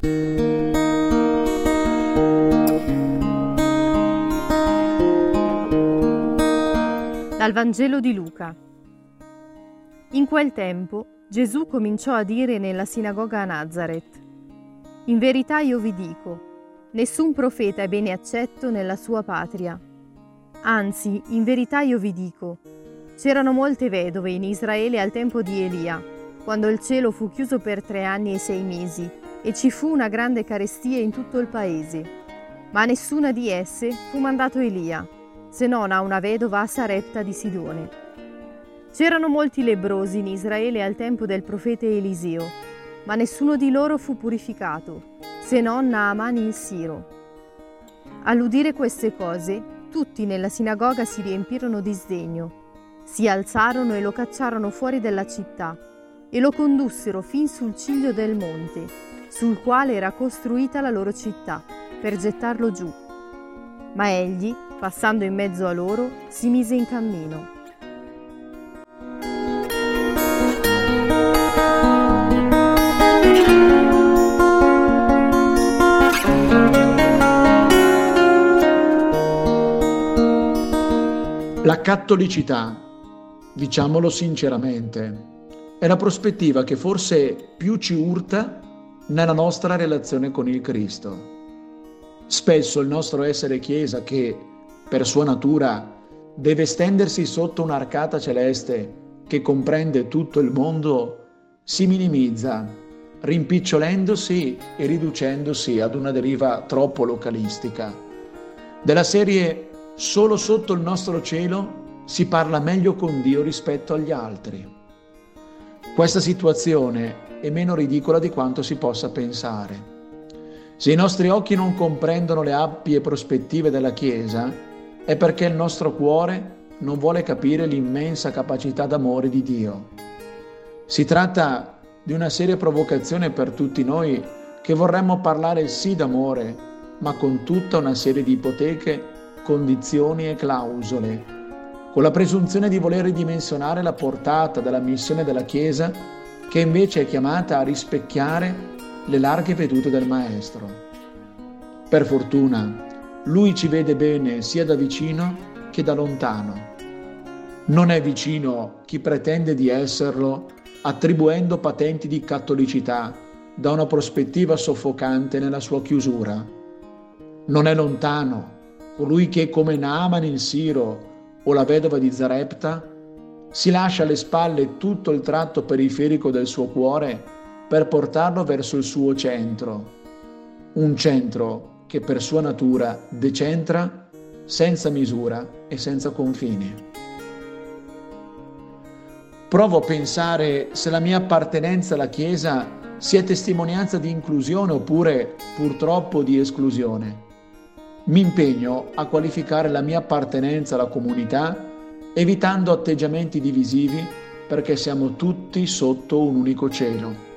Dal Vangelo di Luca. In quel tempo Gesù cominciò a dire nella sinagoga a Nazareth, In verità io vi dico, nessun profeta è bene accetto nella sua patria. Anzi, in verità io vi dico, c'erano molte vedove in Israele al tempo di Elia, quando il cielo fu chiuso per tre anni e sei mesi, e ci fu una grande carestia in tutto il paese. Ma a nessuna di esse fu mandato Elia se non a una vedova Sarepta di Sidone. C'erano molti lebrosi in Israele al tempo del profeta Eliseo, ma nessuno di loro fu purificato, se non Naaman il Siro. All'udire queste cose, tutti nella sinagoga si riempirono di sdegno. Si alzarono e lo cacciarono fuori della città e lo condussero fin sul ciglio del monte, sul quale era costruita la loro città, per gettarlo giù. Ma egli, Passando in mezzo a loro, si mise in cammino. La cattolicità, diciamolo sinceramente, è la prospettiva che forse più ci urta nella nostra relazione con il Cristo. Spesso il nostro essere Chiesa, che per sua natura, deve stendersi sotto un'arcata celeste che comprende tutto il mondo, si minimizza, rimpicciolendosi e riducendosi ad una deriva troppo localistica. Della serie solo sotto il nostro cielo si parla meglio con Dio rispetto agli altri. Questa situazione è meno ridicola di quanto si possa pensare. Se i nostri occhi non comprendono le appie prospettive della Chiesa, è perché il nostro cuore non vuole capire l'immensa capacità d'amore di Dio. Si tratta di una seria provocazione per tutti noi che vorremmo parlare sì d'amore, ma con tutta una serie di ipoteche, condizioni e clausole, con la presunzione di voler ridimensionare la portata della missione della Chiesa che invece è chiamata a rispecchiare le larghe vedute del Maestro. Per fortuna, lui ci vede bene sia da vicino che da lontano. Non è vicino chi pretende di esserlo attribuendo patenti di cattolicità da una prospettiva soffocante nella sua chiusura. Non è lontano colui che come Naaman il Siro o la vedova di Zarepta si lascia alle spalle tutto il tratto periferico del suo cuore per portarlo verso il suo centro, un centro che per sua natura decentra senza misura e senza confini. Provo a pensare se la mia appartenenza alla Chiesa sia testimonianza di inclusione oppure purtroppo di esclusione. Mi impegno a qualificare la mia appartenenza alla comunità evitando atteggiamenti divisivi perché siamo tutti sotto un unico cielo.